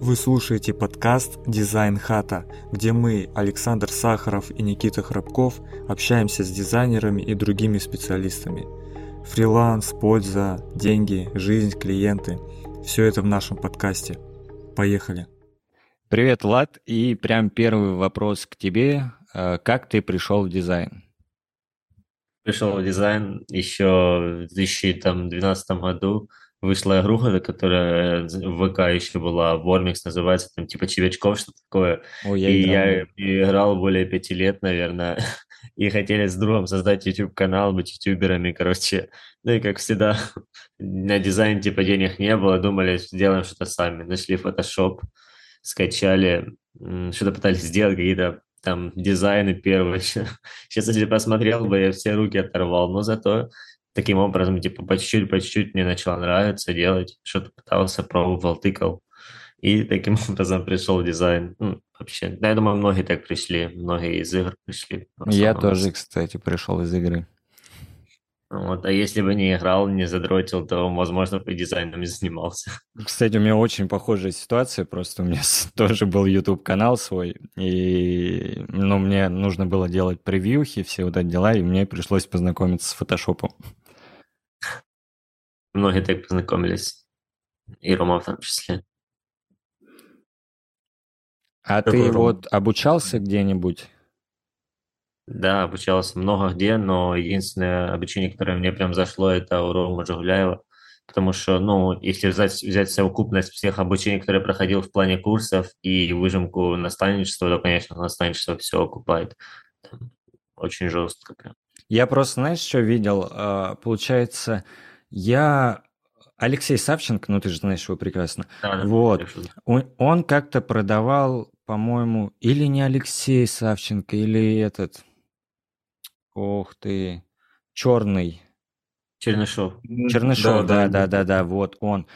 Вы слушаете подкаст «Дизайн хата», где мы, Александр Сахаров и Никита Храбков, общаемся с дизайнерами и другими специалистами. Фриланс, польза, деньги, жизнь, клиенты – все это в нашем подкасте. Поехали! Привет, Влад, и прям первый вопрос к тебе. Э, как ты пришел в дизайн? Пришел в дизайн еще в 2012 году вышла игруха, которая в ВК еще была, Вормикс называется, там типа Чевячков, что такое. Ой, я и играл. я играл более пяти лет, наверное, и хотели с другом создать YouTube-канал, быть ютуберами, короче. Ну и как всегда, на дизайн типа денег не было, думали, сделаем что-то сами. Нашли Photoshop, скачали, что-то пытались сделать, какие-то там дизайны первые. Сейчас, если посмотрел бы, я все руки оторвал, но зато таким образом, типа, по чуть-чуть, по чуть-чуть мне начало нравиться делать, что-то пытался, пробовал, тыкал. И таким образом пришел дизайн. Ну, вообще, да, я думаю, многие так пришли, многие из игр пришли. Я тоже, кстати, пришел из игры. Вот, а если бы не играл, не задротил, то, возможно, бы дизайном не занимался. Кстати, у меня очень похожая ситуация, просто у меня тоже был YouTube-канал свой, и ну, мне нужно было делать превьюхи, все вот эти дела, и мне пришлось познакомиться с фотошопом. Многие так познакомились. И Рома в том числе. А Какой ты Рома? вот обучался где-нибудь? Да, обучался много где, но единственное обучение, которое мне прям зашло, это у Рома Жигуляева. Потому что, ну, если взять, взять совокупность всех обучений, которые я проходил в плане курсов и выжимку наставничества, то, конечно, наставничество все окупает. Очень жестко прям. Я просто, знаешь, что видел? А, получается, я Алексей Савченко, ну ты же знаешь его прекрасно. Да, да, вот. Он, он как-то продавал, по-моему, или не Алексей Савченко, или этот. Ох ты, черный. Чернышов. Чернышов, да, да, да, да, да, вот он.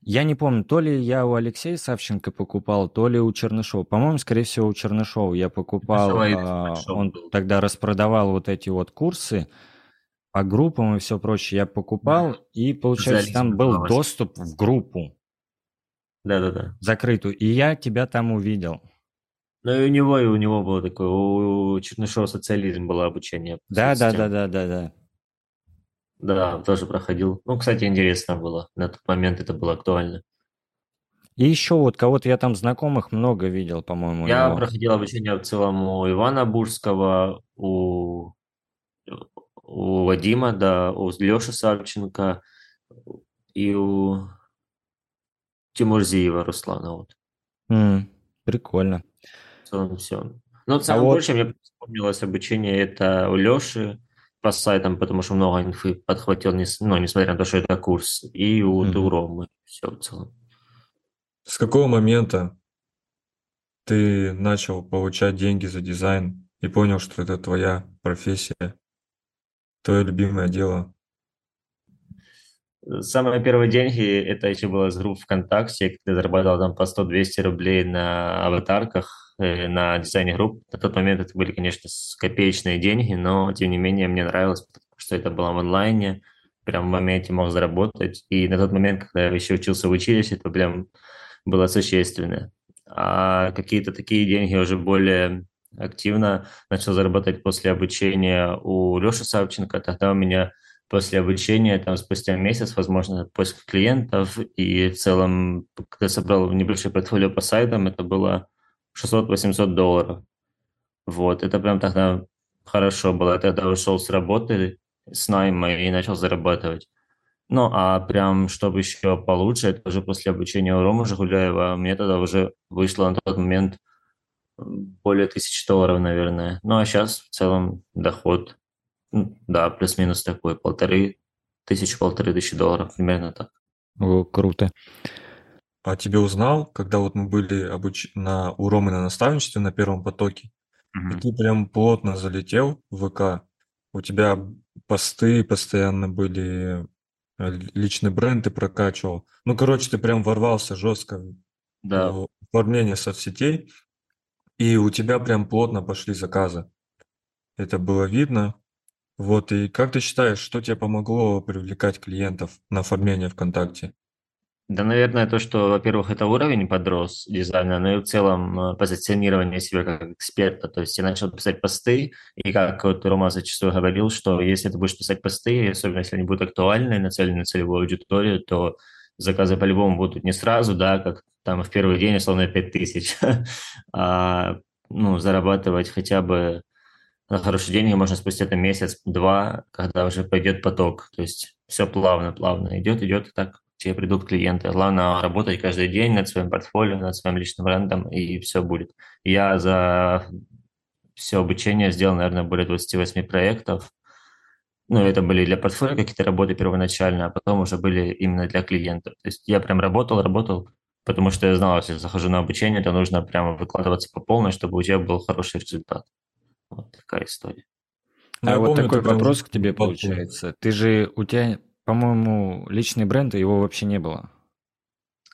Я не помню, то ли я у Алексея Савченко покупал, то ли у Чернышова. По-моему, скорее всего, у Чернышова я покупал. А, он тогда распродавал вот эти вот курсы по группам и все прочее я покупал, да. и, получается, там был доступ в группу. Да-да-да. Закрытую. И я тебя там увидел. Ну и у него, и у него было такое, у Чернышова социализм было обучение. Да-да-да-да-да-да. Да, тоже проходил. Ну, кстати, интересно было. На тот момент это было актуально. И еще вот кого-то я там знакомых много видел, по-моему. Я его. проходил обучение в целом у Ивана Бурского, у у Вадима, да, у Леши Савченко и у Тимурзиева Руслана. Вот. Mm, прикольно. В целом все. Но самое а больше вот... мне вспомнилось обучение это у Леши по сайтам, потому что много инфы подхватил, ну, несмотря на то, что это курс, и у mm-hmm. Дуромы. Все в целом. С какого момента ты начал получать деньги за дизайн и понял, что это твоя профессия? Твое любимое дело? Самые первые деньги, это еще было с групп ВКонтакте, когда зарабатывал там по 100-200 рублей на аватарках, э, на дизайне групп. На тот момент это были, конечно, копеечные деньги, но, тем не менее, мне нравилось, потому что это было в онлайне, прям в моменте мог заработать. И на тот момент, когда я еще учился в училище, это прям было существенно. А какие-то такие деньги уже более активно начал заработать после обучения у Леши Савченко. Тогда у меня после обучения, там, спустя месяц, возможно, поиск клиентов, и в целом, когда собрал небольшое портфолио по сайтам, это было 600-800 долларов. Вот, это прям тогда хорошо было. Я тогда ушел с работы, с найма и начал зарабатывать. Ну, а прям, чтобы еще получше, это уже после обучения у Ромы Жигуляева, мне тогда уже вышло на тот момент более тысячи долларов, наверное. Ну, а сейчас в целом доход, да, плюс-минус такой, полторы тысячи, полторы тысячи долларов, примерно так. О, круто. А тебе узнал, когда вот мы были обуч... на, у Ромы на наставничестве на первом потоке, угу. и ты прям плотно залетел в ВК, у тебя посты постоянно были, э, личный бренд ты прокачивал. Ну, короче, ты прям ворвался жестко да. в оформление соцсетей, и у тебя прям плотно пошли заказы. Это было видно. Вот, и как ты считаешь, что тебе помогло привлекать клиентов на оформление ВКонтакте? Да, наверное, то, что, во-первых, это уровень подрос дизайна, но и в целом э, позиционирование себя как эксперта. То есть я начал писать посты, и как вот Рома зачастую говорил, что если ты будешь писать посты, особенно если они будут актуальны, нацелены на целевую аудиторию, то заказы по-любому будут не сразу, да, как там в первый день, условно, 5000, а ну, зарабатывать хотя бы на хорошие деньги можно спустя там месяц-два, когда уже пойдет поток. То есть все плавно, плавно идет, идет, и так тебе придут клиенты. Главное работать каждый день над своим портфолио, над своим личным брендом, и все будет. Я за все обучение сделал, наверное, более 28 проектов. Ну, это были для портфолио какие-то работы первоначально, а потом уже были именно для клиентов. То есть я прям работал, работал, потому что я знал, если захожу на обучение, то нужно прямо выкладываться по полной, чтобы у тебя был хороший результат. Вот такая история. Ну, а вот помню, такой вопрос к тебе получается. Ты же, у тебя по-моему, личный бренд, его вообще не было.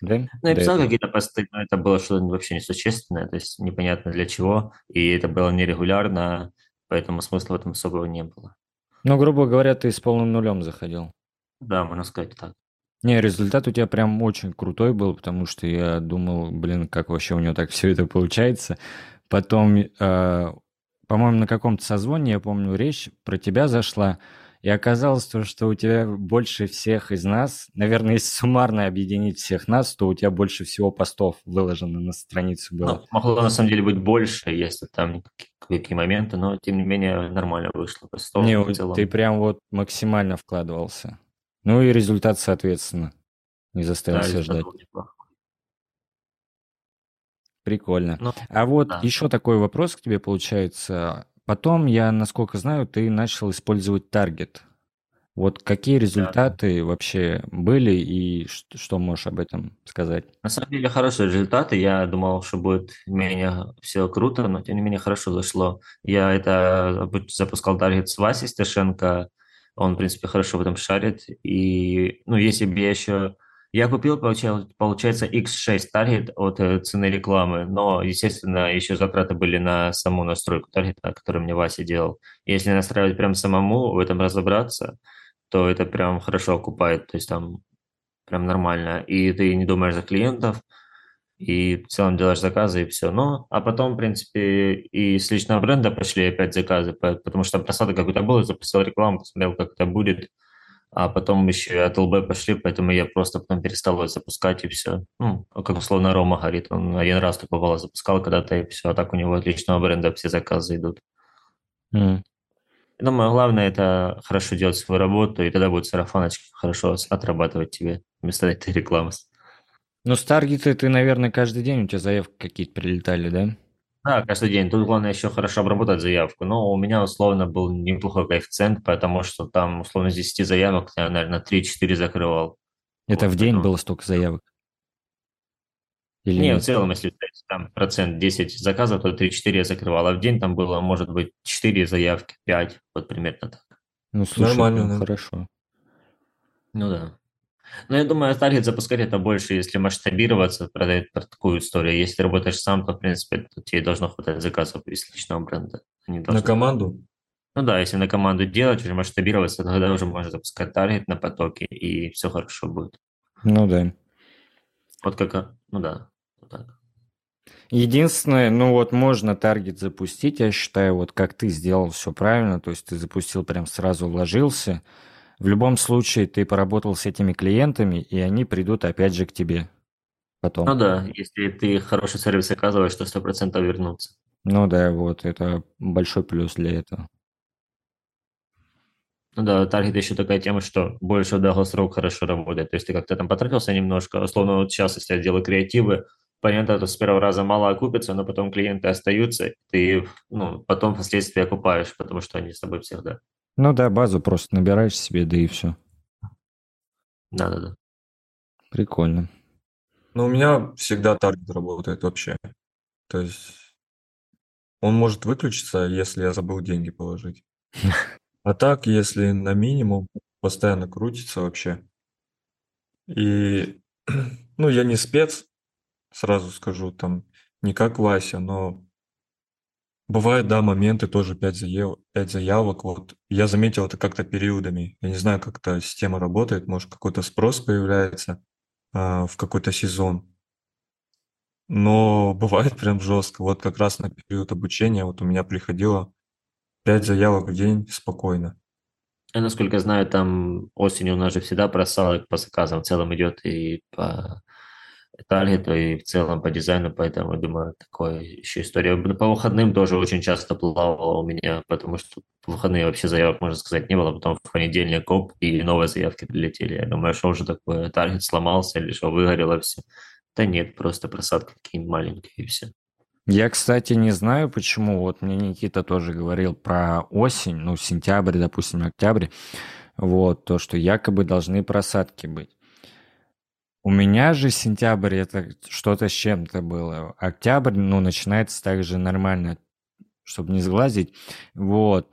Да? Ну, я писал какие-то посты, но это было что-то вообще несущественное, то есть непонятно для чего, и это было нерегулярно, поэтому смысла в этом особого не было. Ну, грубо говоря, ты с полным нулем заходил. Да, можно сказать так. Не, результат у тебя прям очень крутой был, потому что я думал, блин, как вообще у него так все это получается. Потом, э, по-моему, на каком-то созвоне, я помню, речь про тебя зашла, и оказалось то, что у тебя больше всех из нас, наверное, если суммарно объединить всех нас, то у тебя больше всего постов выложено на страницу было. Ну, могло на самом деле быть больше, если там какие моменты, но тем не менее нормально вышло. Постов не, ты прям вот максимально вкладывался. Ну и результат, соответственно, не заставил да, себя ждать. Прикольно. Ну, а вот да. еще такой вопрос к тебе получается. Потом, я, насколько знаю, ты начал использовать таргет. Вот какие результаты да. вообще были и что, можешь об этом сказать? На самом деле хорошие результаты. Я думал, что будет менее все круто, но тем не менее хорошо зашло. Я это запускал таргет с Васей Сташенко. Он, в принципе, хорошо в этом шарит. И, ну, если бы я еще я купил, получается, X6 таргет от э, цены рекламы, но, естественно, еще затраты были на саму настройку таргета, которую мне Вася делал. Если настраивать прям самому, в этом разобраться, то это прям хорошо окупает, то есть там прям нормально. И ты не думаешь за клиентов, и в целом делаешь заказы, и все. Ну, а потом, в принципе, и с личного бренда пошли опять заказы, потому что просадок какой-то был, запустил рекламу, посмотрел, как это будет, а потом еще и от ЛБ пошли, поэтому я просто потом перестал его запускать, и все. Ну, как условно Рома говорит, он один раз только бывало запускал когда-то, и все, а так у него отличного бренда все заказы идут. Mm. Думаю, главное это хорошо делать свою работу, и тогда будет сарафаночка хорошо отрабатывать тебе вместо этой рекламы. Ну, с таргета ты, наверное, каждый день у тебя заявки какие-то прилетали, да? Да, каждый день. Тут главное еще хорошо обработать заявку. Но у меня условно был неплохой коэффициент, потому что там условно из 10 заявок я, наверное, 3-4 закрывал. Это вот в день было столько заявок? Или... Не, в целом, если там процент 10 заказов, то 3-4 я закрывал, а в день там было, может быть, 4 заявки, 5, вот примерно так. Ну, слушай, Нормально, ну, хорошо. Ну да. Но я думаю, таргет запускать это больше, если масштабироваться, продать про такую историю. Если ты работаешь сам, то, в принципе, то тебе должно хватать заказов из личного бренда. На команду? Ну да, если на команду делать, уже масштабироваться, тогда уже можно запускать таргет на потоке, и все хорошо будет. Ну да. Вот как, ну да, вот так. Единственное, ну вот можно таргет запустить, я считаю, вот как ты сделал все правильно, то есть ты запустил прям сразу вложился, в любом случае ты поработал с этими клиентами, и они придут опять же к тебе потом. Ну да, если ты хороший сервис оказываешь, то 100% вернутся. Ну да, вот, это большой плюс для этого. Ну да, таргет еще такая тема, что больше долгосрок хорошо работает. То есть ты как-то там потратился немножко, условно, вот сейчас, если я делаю креативы, понятно, что с первого раза мало окупится, но потом клиенты остаются, ты ну, потом впоследствии окупаешь, потому что они с тобой всегда. Ну да, базу просто набираешь себе, да и все. Да-да-да. Прикольно. Ну, у меня всегда таргет работает вообще. То есть он может выключиться, если я забыл деньги положить. А так, если на минимум, постоянно крутится вообще. И, ну, я не спец, сразу скажу, там, не как Вася, но Бывают, да, моменты, тоже 5 заявок, 5 заявок. Вот. Я заметил это как-то периодами. Я не знаю, как эта система работает, может, какой-то спрос появляется. а, в какой-то сезон. Но бывает прям жестко. Вот как раз на период обучения вот у меня приходило 5 заявок в день спокойно. Я, насколько знаю, там осенью у нас же всегда просалок по заказам в целом идет и по таргету, и в целом по дизайну, поэтому, думаю, такое еще история. По выходным тоже очень часто плавало у меня, потому что в выходные вообще заявок, можно сказать, не было, потом в понедельник коп и новые заявки прилетели. Я думаю, что уже такое, таргет сломался или что, выгорело все. Да нет, просто просадки какие-нибудь маленькие и все. Я, кстати, не знаю, почему. Вот мне Никита тоже говорил про осень, ну, сентябрь, допустим, октябрь. Вот, то, что якобы должны просадки быть. У меня же сентябрь это что-то с чем-то было. Октябрь, ну, начинается также нормально, чтобы не сглазить. Вот.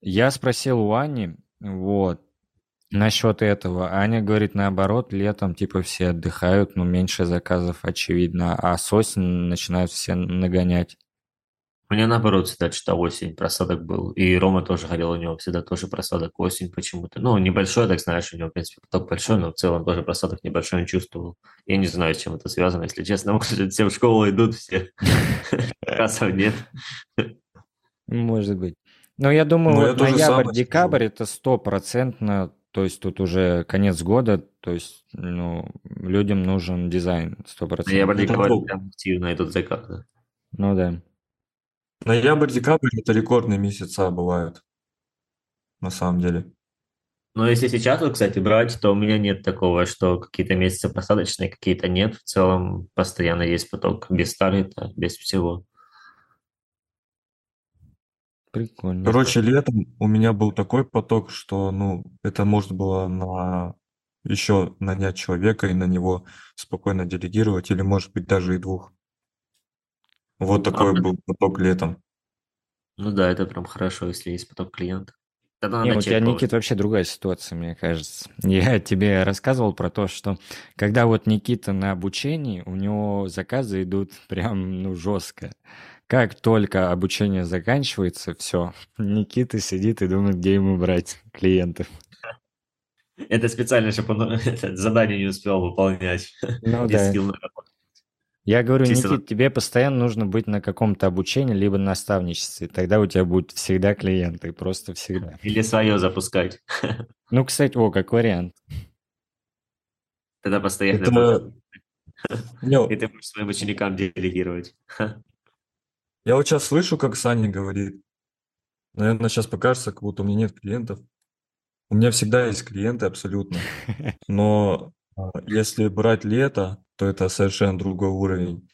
Я спросил у Ани, вот, насчет этого. Аня говорит, наоборот, летом типа все отдыхают, но меньше заказов, очевидно, а с осени начинают все нагонять. У меня наоборот всегда что осень, просадок был. И Рома тоже говорил, у него всегда тоже просадок осень почему-то. Ну, небольшой, так знаешь, у него, в принципе, поток большой, но в целом тоже просадок небольшой он чувствовал. Я не знаю, с чем это связано, если честно. Может, все в школу идут, все. Кассов нет. Может быть. Но я думаю, вот ноябрь, декабрь это стопроцентно то есть тут уже конец года, то есть ну, людям нужен дизайн 100%. Ноябрь-декабрь прям активно идут заказы. Ну да. Ноябрь-декабрь это рекордные месяца бывают, на самом деле. Но если сейчас, вот, кстати, брать, то у меня нет такого, что какие-то месяцы посадочные, какие-то нет. В целом постоянно есть поток без таргета, без всего. Прикольно. Короче, летом у меня был такой поток, что, ну, это можно было на еще нанять человека и на него спокойно делегировать, или, может быть, даже и двух. Вот такой был поток летом. Ну да, это прям хорошо, если есть поток клиентов. Тогда Не, у тебя, Никит, вообще другая ситуация, мне кажется. Я тебе рассказывал про то, что когда вот Никита на обучении, у него заказы идут прям, ну, жестко. Как только обучение заканчивается, все, Никита сидит и думает, где ему брать клиентов. Это специально, чтобы он это задание не успел выполнять. Ну да. Я говорю, Чисто... Никит, тебе постоянно нужно быть на каком-то обучении, либо наставничестве. Тогда у тебя будут всегда клиенты, просто всегда. Или свое запускать. Ну, кстати, о, как вариант. Тогда постоянно Это... И ты будешь своим ученикам делегировать. Я вот сейчас слышу, как Саня говорит. Наверное, сейчас покажется, как будто у меня нет клиентов. У меня всегда есть клиенты абсолютно. Но а, если брать лето, то это совершенно другой уровень.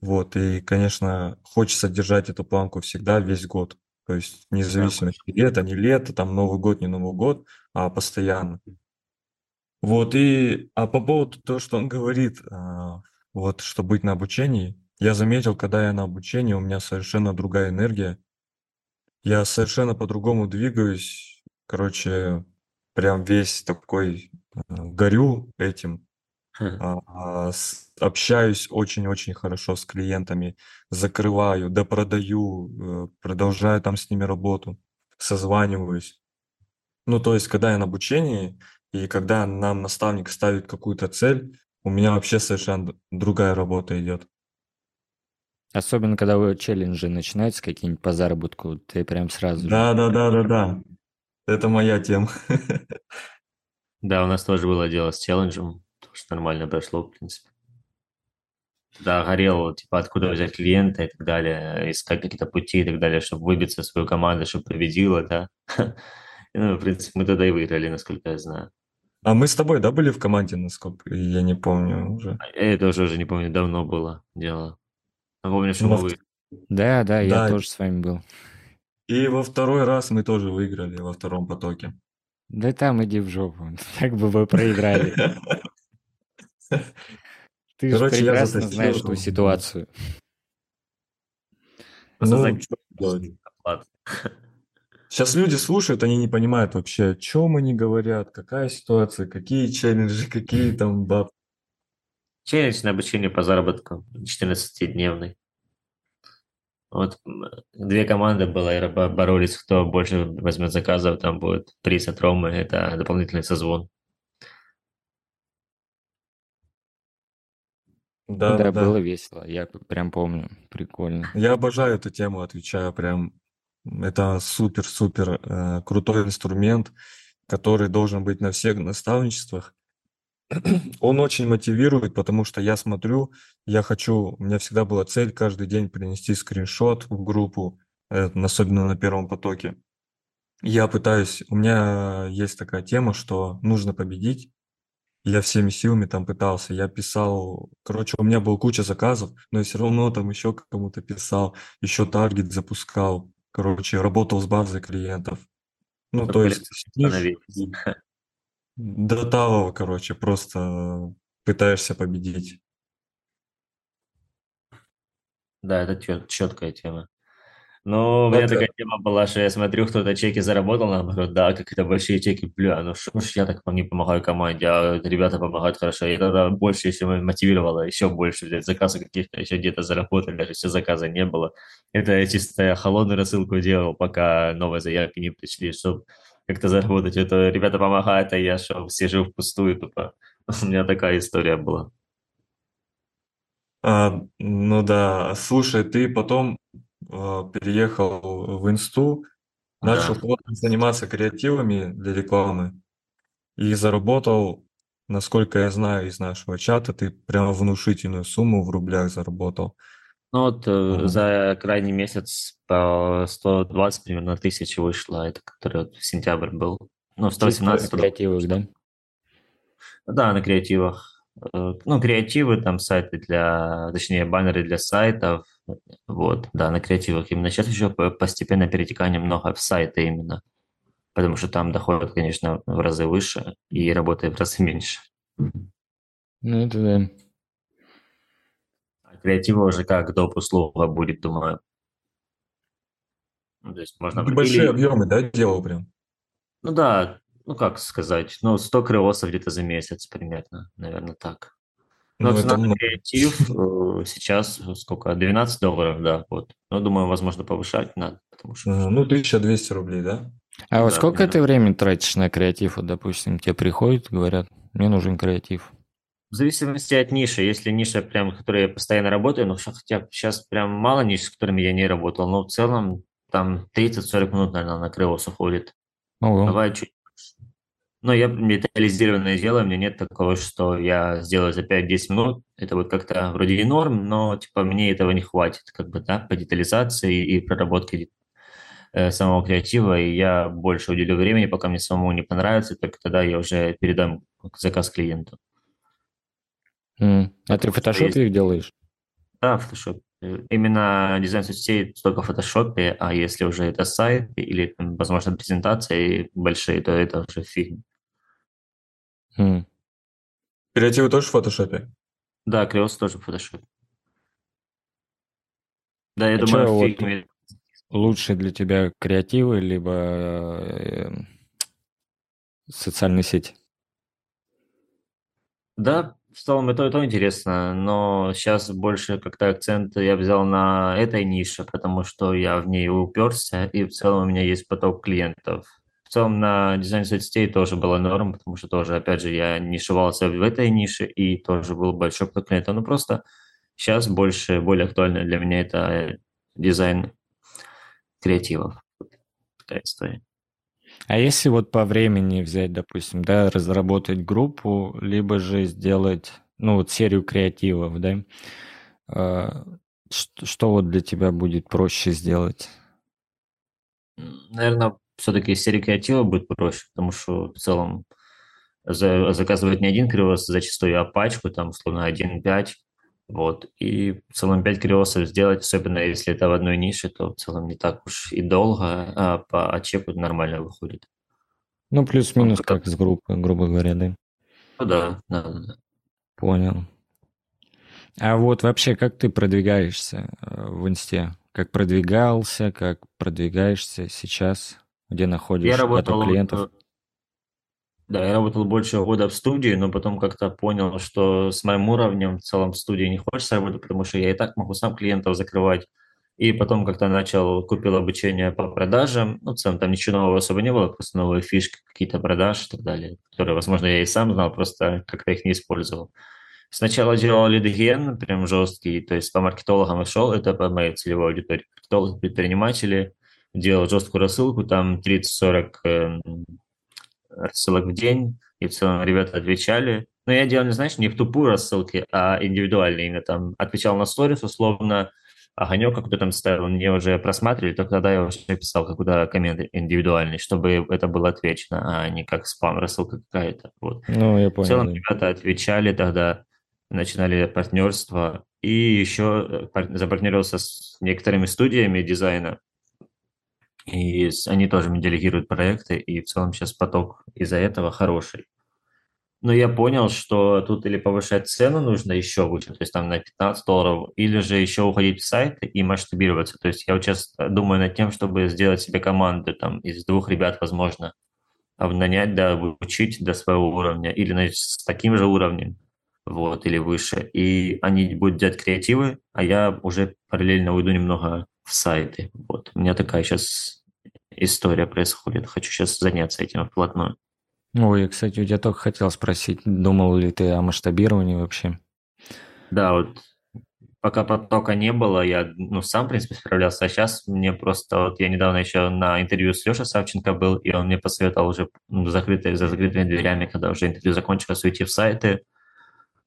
Вот, и, конечно, хочется держать эту планку всегда, весь год. То есть независимо, лето, не лето, там Новый год, не Новый год, а постоянно. Вот, и а по поводу того, что он говорит, а, вот, что быть на обучении, я заметил, когда я на обучении, у меня совершенно другая энергия. Я совершенно по-другому двигаюсь. Короче, прям весь такой э, горю этим. А, а, общаюсь очень-очень хорошо с клиентами, закрываю, допродаю, э, продолжаю там с ними работу, созваниваюсь. Ну, то есть, когда я на обучении, и когда нам наставник ставит какую-то цель, у меня вообще совершенно другая работа идет. Особенно, когда вы челленджи начинаются какие-нибудь по заработку, ты прям сразу... Да, да, да, да, да. Это моя тема. Да, у нас тоже было дело с челленджем, тоже нормально прошло, в принципе. Да, горел, типа, откуда взять клиента и так далее, искать какие-то пути и так далее, чтобы выбиться в свою команду, чтобы победила, да. Ну, в принципе, мы тогда и выиграли, насколько я знаю. А мы с тобой, да, были в команде, насколько я не помню уже? Это уже, уже не помню, давно было дело. Напомню, что вы... Да, да, я тоже с вами был. И во второй раз мы тоже выиграли во втором потоке. Да там иди в жопу. Так бы вы проиграли. Ты же прекрасно знаешь эту ситуацию. Ну, Сейчас люди слушают, они не понимают вообще, о чем они говорят, какая ситуация, какие челленджи, какие там баб. Челлендж на обучение по заработку 14-дневный. Вот две команды было, и боролись, кто больше возьмет заказов, там будет приз от Ромы, это дополнительный созвон. Да, да, да, было весело, я прям помню, прикольно. Я обожаю эту тему, отвечаю, прям это супер-супер э, крутой инструмент, который должен быть на всех наставничествах. Он очень мотивирует, потому что я смотрю, я хочу, у меня всегда была цель каждый день принести скриншот в группу, э, особенно на первом потоке. Я пытаюсь, у меня есть такая тема, что нужно победить. Я всеми силами там пытался, я писал, короче, у меня был куча заказов, но я все равно там еще кому-то писал, еще таргет запускал, короче, работал с базой клиентов. Ну, то есть до талого, короче, просто пытаешься победить. Да, это четкая тема. Ну, у меня такая тема была, что я смотрю, кто-то чеки заработал, наоборот, да, как это большие чеки, бля, ну что ж я так не помогаю команде, а ребята помогают хорошо. И тогда больше еще мотивировало, еще больше взять заказы каких-то, еще где-то заработать, даже если заказа не было. Это я чисто холодную рассылку делал, пока новые заявки не пришли, чтобы как-то заработать. Это ребята помогают, а я что, сижу впустую тупо. У меня такая история была. А, ну да, слушай, ты потом переехал в инсту, начал да. заниматься креативами для рекламы и заработал, насколько я знаю из нашего чата, ты прямо внушительную сумму в рублях заработал. Ну вот ага. за крайний месяц по 120 примерно тысяч вышло, это который вот в сентябрь был. Ну, 118. На креативах, да? Да, на креативах. Э, ну, креативы, там сайты для, точнее, баннеры для сайтов, вот, да, на креативах именно. Сейчас еще постепенно перетекание много в сайты именно, потому что там доходит, конечно, в разы выше и работает в разы меньше. Ну, это да креатива уже как доп. услуга будет, думаю. Ну, то есть можно... Большие Или... объемы, да, делал прям? Ну да, ну как сказать, ну 100 креосов где-то за месяц примерно, наверное, так. Но ну, цена на креатив э, сейчас сколько? 12 долларов, да, вот. Но думаю, возможно, повышать надо, потому что... Ну, 1200 рублей, да? А вот да, сколько ты времени тратишь на креатив? Вот, допустим, тебе приходят, говорят, мне нужен креатив. В зависимости от ниши. Если ниша, прям, которой я постоянно работаю, ну, хотя сейчас прям мало ниш, с которыми я не работал, но в целом там 30-40 минут, наверное, на крылос уходит. Ого. Бывает чуть но я детализированное делаю, у меня нет такого, что я сделаю за 5-10 минут. Это вот как-то вроде и норм, но типа мне этого не хватит, как бы, да, по детализации и проработке э, самого креатива, и я больше уделю времени, пока мне самому не понравится, только тогда я уже передам заказ клиенту. Mm. А ты в фотошопе их делаешь? Да, в фотошопе. Именно дизайн соцсетей только в фотошопе, а если уже это сайт или, возможно, презентации большие, то это уже фигня. Mm. Креативы тоже в фотошопе? Да, креос тоже в фотошопе. Да, я а думаю, что, вот лучше для тебя креативы, либо э, социальные сети? Да, в целом и то, и то интересно, но сейчас больше как-то акцент я взял на этой нише, потому что я в ней уперся, и в целом у меня есть поток клиентов. Целом на дизайн соцсетей тоже было норм, потому что тоже, опять же, я не шивался в этой нише, и тоже был большой поток клиентов. Но просто сейчас больше, более актуально для меня это дизайн креативов. Такая история. А если вот по времени взять, допустим, да, разработать группу, либо же сделать, ну, вот серию креативов, да, а, что вот для тебя будет проще сделать? Наверное, все-таки серия креатива будет проще, потому что в целом за, заказывать не один кривос зачастую, а пачку, там, условно, 1-5, вот, и в целом 5 криосов сделать, особенно если это в одной нише, то в целом не так уж и долго, а по чеку нормально выходит. Ну, плюс-минус ну, как с группы, грубо говоря, да? Ну да, да, да. Понял. А вот вообще, как ты продвигаешься э, в инсте? Как продвигался, как продвигаешься сейчас? Где находишь я работал, клиентов? Да, я работал больше года в студии, но потом как-то понял, что с моим уровнем в целом в студии не хочется работать, потому что я и так могу сам клиентов закрывать. И потом как-то начал, купил обучение по продажам. Ну, в целом там ничего нового особо не было, просто новые фишки, какие-то продажи и так далее, которые, возможно, я и сам знал, просто как-то их не использовал. Сначала делал лидген, прям жесткий, то есть по маркетологам и шел, это по моей целевой аудитории. Маркетологи, предприниматели, делал жесткую рассылку, там 30-40 э, рассылок в день, и в целом ребята отвечали. Но я делал, не знаешь, не в тупую рассылки, а индивидуальные. Именно там отвечал на сторис, условно, огонек какой-то там ставил, мне уже просматривали, только тогда я уже писал какой-то коммент индивидуальный, чтобы это было отвечено, а не как спам рассылка какая-то. Вот. Ну, я понял. В целом да. ребята отвечали тогда, начинали партнерство, и еще э, запартнерился с некоторыми студиями дизайна, и они тоже мне делегируют проекты, и в целом сейчас поток из-за этого хороший. Но я понял, что тут или повышать цену нужно еще выше, то есть там на 15 долларов, или же еще уходить в сайт и масштабироваться. То есть я вот сейчас думаю над тем, чтобы сделать себе команду там из двух ребят, возможно, нанять, да, обучить до своего уровня, или значит, с таким же уровнем, вот, или выше. И они будут делать креативы, а я уже параллельно уйду немного в сайты. Вот, у меня такая сейчас история происходит. Хочу сейчас заняться этим вплотную. Ой, кстати, у тебя только хотел спросить, думал ли ты о масштабировании вообще? Да, вот пока потока не было, я ну, сам, в принципе, справлялся. А сейчас мне просто... Вот я недавно еще на интервью с Лешей Савченко был, и он мне посоветовал уже ну, закрытые, за закрытыми дверями, когда уже интервью закончилось, уйти в сайты.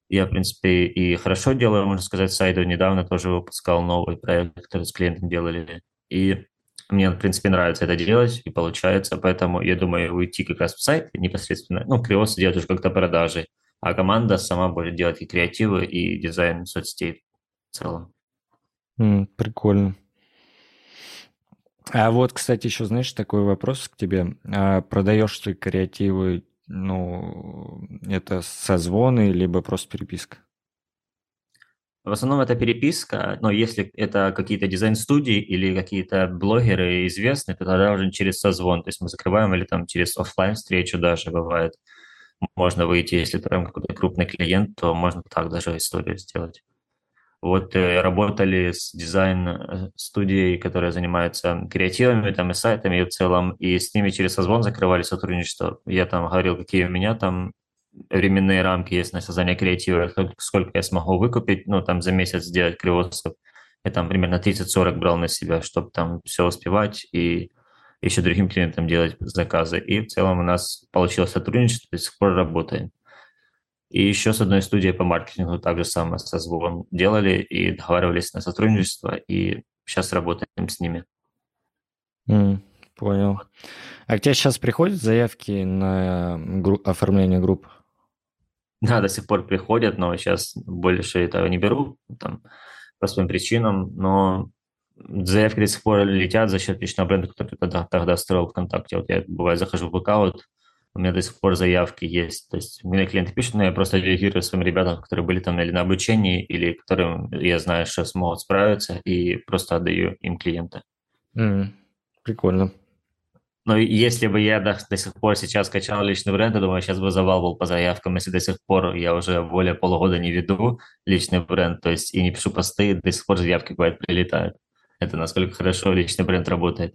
Я, в принципе, и хорошо делаю, можно сказать, сайты. Недавно тоже выпускал новый проект, который с клиентом делали. И мне, в принципе, нравится это делать, и получается, поэтому я думаю уйти как раз в сайт непосредственно, ну, Криос делать уже как-то продажи, а команда сама будет делать и креативы, и дизайн соцсетей в целом. Mm, прикольно. А вот, кстати, еще, знаешь, такой вопрос к тебе. А продаешь ты креативы, ну, это созвоны, либо просто переписка? В основном это переписка, но если это какие-то дизайн-студии или какие-то блогеры известные, то тогда уже через созвон. То есть мы закрываем или там через офлайн встречу даже бывает. Можно выйти, если там какой-то крупный клиент, то можно так даже историю сделать. Вот э, работали с дизайн-студией, которая занимается креативами там и сайтами и в целом, и с ними через созвон закрывали сотрудничество. Я там говорил, какие у меня там временные рамки есть на создание креатива, сколько я смогу выкупить, ну, там, за месяц сделать кривосов. Я там примерно 30-40 брал на себя, чтобы там все успевать и еще другим клиентам делать заказы. И в целом у нас получилось сотрудничество, до сих пор работаем. И еще с одной студией по маркетингу также самое со звуком делали и договаривались на сотрудничество, и сейчас работаем с ними. Mm, понял. А к тебе сейчас приходят заявки на гру- оформление групп? Да, до сих пор приходят, но сейчас больше этого не беру, там, по своим причинам, но заявки до сих пор летят за счет личного бренда, который тогда, тогда строил ВКонтакте. Вот я, бывает, захожу в ВК, у меня до сих пор заявки есть. То есть мне клиенты пишут, но я просто делегирую своим ребятам, которые были там или на обучении, или которым я знаю, что смогут справиться, и просто отдаю им клиента. Mm, прикольно. Но если бы я до, до сих пор сейчас качал личный бренд, я думаю, сейчас бы завал был по заявкам, если до сих пор я уже более полугода не веду личный бренд, то есть и не пишу посты, до сих пор заявки бывает прилетают. Это насколько хорошо личный бренд работает.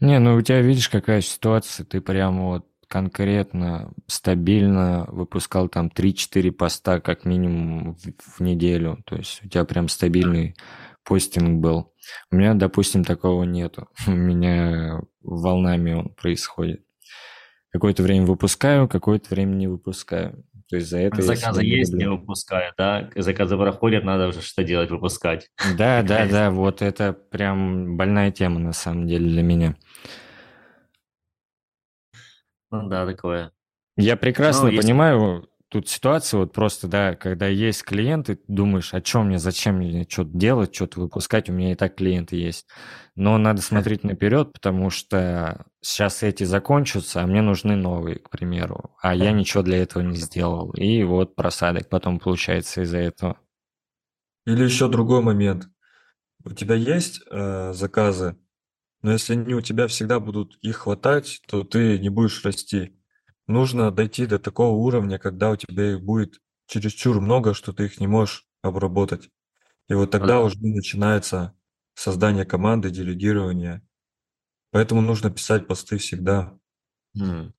Не, ну у тебя видишь, какая ситуация, ты прямо вот конкретно, стабильно выпускал там 3-4 поста как минимум в, в неделю, то есть у тебя прям стабильный постинг был. У меня, допустим, такого нету. У меня волнами он происходит. Какое-то время выпускаю, какое-то время не выпускаю. То есть за это Заказы есть, не выпускаю, да? Заказы проходят, надо уже что делать, выпускать. Да, да, да, вот это прям больная тема на самом деле для меня. Ну да, такое. Я прекрасно ну, понимаю, тут ситуация вот просто, да, когда есть клиенты, думаешь, о чем мне, зачем мне что-то делать, что-то выпускать, у меня и так клиенты есть. Но надо смотреть наперед, потому что сейчас эти закончатся, а мне нужны новые, к примеру. А я ничего для этого не сделал. И вот просадок потом получается из-за этого. Или еще другой момент. У тебя есть э, заказы, но если они у тебя всегда будут их хватать, то ты не будешь расти. Нужно дойти до такого уровня, когда у тебя их будет чересчур много, что ты их не можешь обработать. И вот тогда уже начинается создание команды, делегирование. Поэтому нужно писать посты всегда. Ну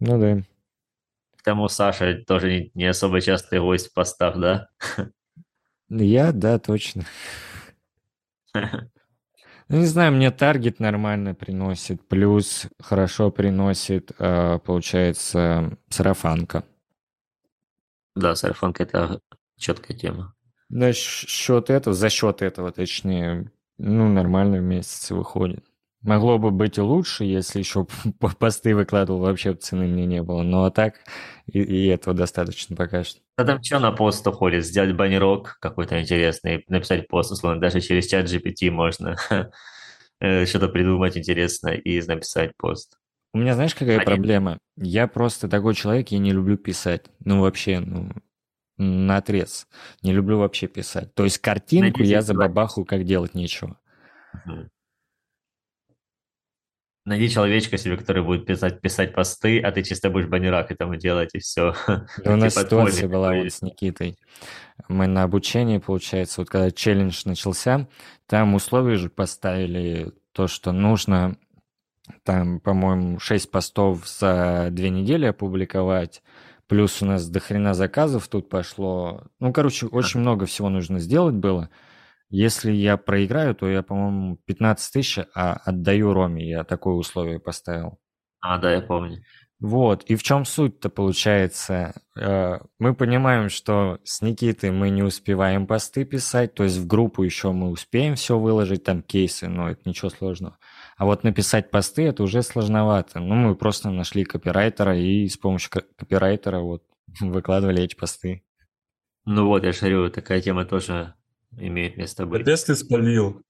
да. Тому Саша тоже не, не особо частый гость в постах, да? Я, да, точно. Ну, не знаю, мне таргет нормально приносит, плюс хорошо приносит, э, получается, сарафанка. Да, сарафанка – это четкая тема. За счет этого, за счет этого, точнее, ну, нормально в месяц выходит. Могло бы быть и лучше, если еще посты выкладывал, вообще цены мне не было. Но а так и, и этого достаточно пока что. А там что на пост уходит? Сделать баннерок какой-то интересный, написать пост, условно, даже через чат GPT можно э, что-то придумать интересное и написать пост. У меня, знаешь, какая а проблема? Я просто такой человек, я не люблю писать. Ну, вообще, ну, на отрез. Не люблю вообще писать. То есть картинку Надеюсь, я забабахаю, как делать нечего. Угу. Найди человечка себе, который будет писать, писать посты, а ты чисто будешь баннерак этому делать, и все. Да у нас ситуация была вот с Никитой. Мы на обучении, получается, вот когда челлендж начался, там условия же поставили то, что нужно там, по-моему, 6 постов за две недели опубликовать, плюс у нас до хрена заказов тут пошло. Ну, короче, очень много всего нужно сделать было. Если я проиграю, то я, по-моему, 15 тысяч а отдаю Роме. Я такое условие поставил. А, да, я помню. Вот, и в чем суть-то получается? Э, мы понимаем, что с Никитой мы не успеваем посты писать, то есть в группу еще мы успеем все выложить, там кейсы, но это ничего сложного. А вот написать посты это уже сложновато. Ну, мы просто нашли копирайтера и с помощью копирайтера вот выкладывали эти посты. Ну вот, я шарю, такая тема тоже имеет место быть. Капец ты спалил.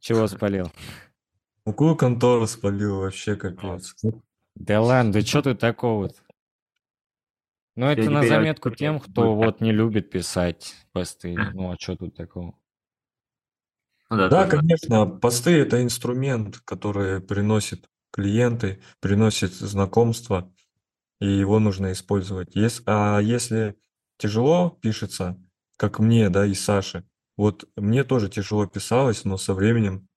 Чего спалил? Какую контору спалил вообще, капец. Да ладно, да что ты такого-то? Ну, это на заметку тем, кто вот не любит писать посты. Ну, а что тут такого? Ну да, да конечно, посты – это инструмент, который приносит клиенты, приносит знакомства, и его нужно использовать. Если, а если тяжело пишется, как мне, да, и Саше, вот мне тоже тяжело писалось, но со временем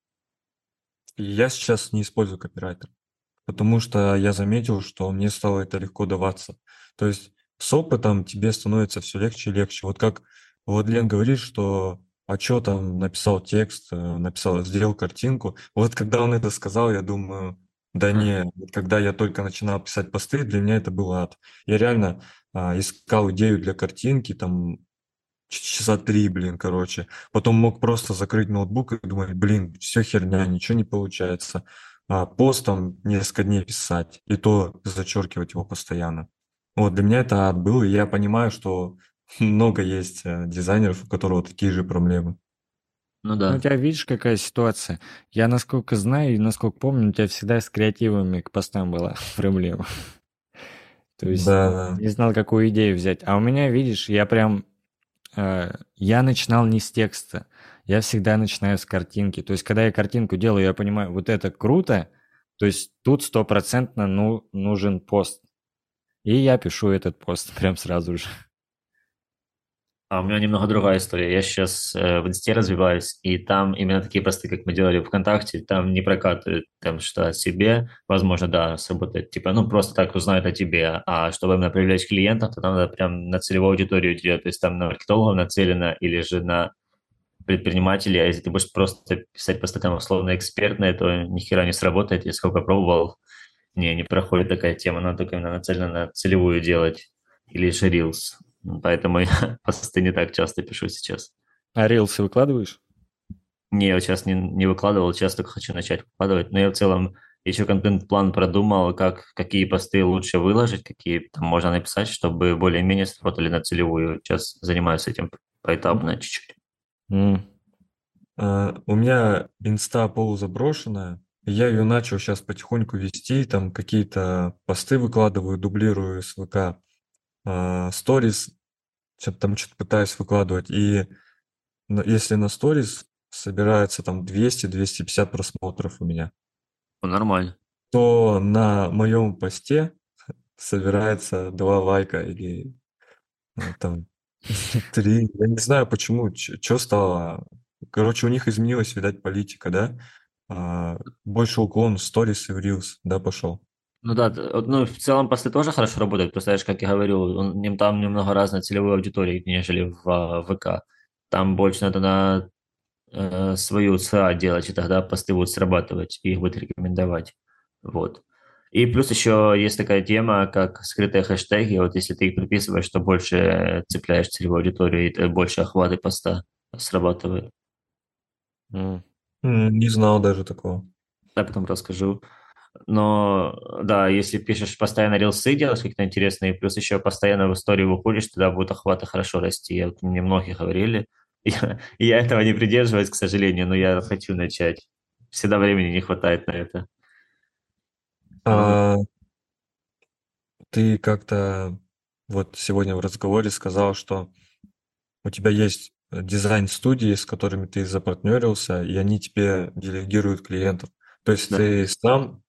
я сейчас не использую копирайтер, потому что я заметил, что мне стало это легко даваться. То есть с опытом тебе становится все легче и легче. Вот как Владлен говорит, что а что там, написал текст, э, написал, сделал картинку. Вот когда он это сказал, я думаю, да не, когда я только начинал писать посты, для меня это был ад. Я реально а, искал идею для картинки, там часа три, блин, короче. Потом мог просто закрыть ноутбук и думать, блин, все херня, ничего не получается. А пост там несколько дней писать, и то зачеркивать его постоянно. Вот для меня это ад был, и я понимаю, что много есть э, дизайнеров, у которых такие же проблемы. Ну да. Ну, у тебя видишь, какая ситуация. Я, насколько знаю и насколько помню, у тебя всегда с креативами к постам была проблема. То есть да, не знал, какую идею взять. А у меня, видишь, я прям я начинал не с текста, я всегда начинаю с картинки. То есть, когда я картинку делаю, я понимаю, вот это круто, то есть тут стопроцентно ну, нужен пост. И я пишу этот пост прям сразу же. А у меня немного другая история. Я сейчас э, в инсте развиваюсь, и там именно такие посты, как мы делали ВКонтакте, там не прокатывают там что о себе. Возможно, да, сработает, типа, ну, просто так узнают о тебе. А чтобы именно привлечь клиентов, то там надо прям на целевую аудиторию делать. То есть там на маркетологов нацелено или же на предпринимателей. А если ты будешь просто писать посты там условно экспертные, то ни хера не сработает. Я сколько пробовал, не, не проходит такая тема. Надо только именно нацелено на целевую делать. Или же Reels. Поэтому я посты не так часто пишу сейчас. А рилсы выкладываешь? Не, я сейчас не, не выкладывал, сейчас только хочу начать выкладывать. Но я в целом еще контент-план продумал, как, какие посты лучше выложить, какие там можно написать, чтобы более-менее сработали на целевую. Сейчас занимаюсь этим поэтапно чуть-чуть. Mm. Uh, у меня инста полузаброшенная, я ее начал сейчас потихоньку вести, там какие-то посты выкладываю, дублирую с ВК сторис, что-то там что-то пытаюсь выкладывать, и если на сторис собирается там 200-250 просмотров у меня, Ну, нормально. то на моем посте собирается два лайка или э, там три. Я не знаю почему, что стало. Короче, у них изменилась, видать, политика, да? А, больше уклон в сторис и в рилс, да, пошел. Ну да, ну в целом посты тоже хорошо работают, просто, знаешь, как я говорю, он, там немного разная целевая аудитория, нежели в, в ВК. Там больше надо на э, свою ЦА делать, и тогда посты будут срабатывать, и их будет рекомендовать. Вот. И плюс еще есть такая тема, как скрытые хэштеги. Вот если ты их приписываешь, то больше цепляешь целевую аудиторию, и больше охваты поста срабатывает. Mm. Не знал даже такого. Я потом расскажу. Но да, если пишешь постоянно рилсы, делаешь какие-то интересные, плюс еще постоянно в историю выходишь, тогда будут охваты хорошо расти. Вот мне многие говорили. Я, я этого не придерживаюсь, к сожалению, но я хочу начать. Всегда времени не хватает на это. А, ты как-то вот сегодня в разговоре сказал, что у тебя есть дизайн-студии, с которыми ты запартнерился, и они тебе делегируют клиентов. То есть да. ты сам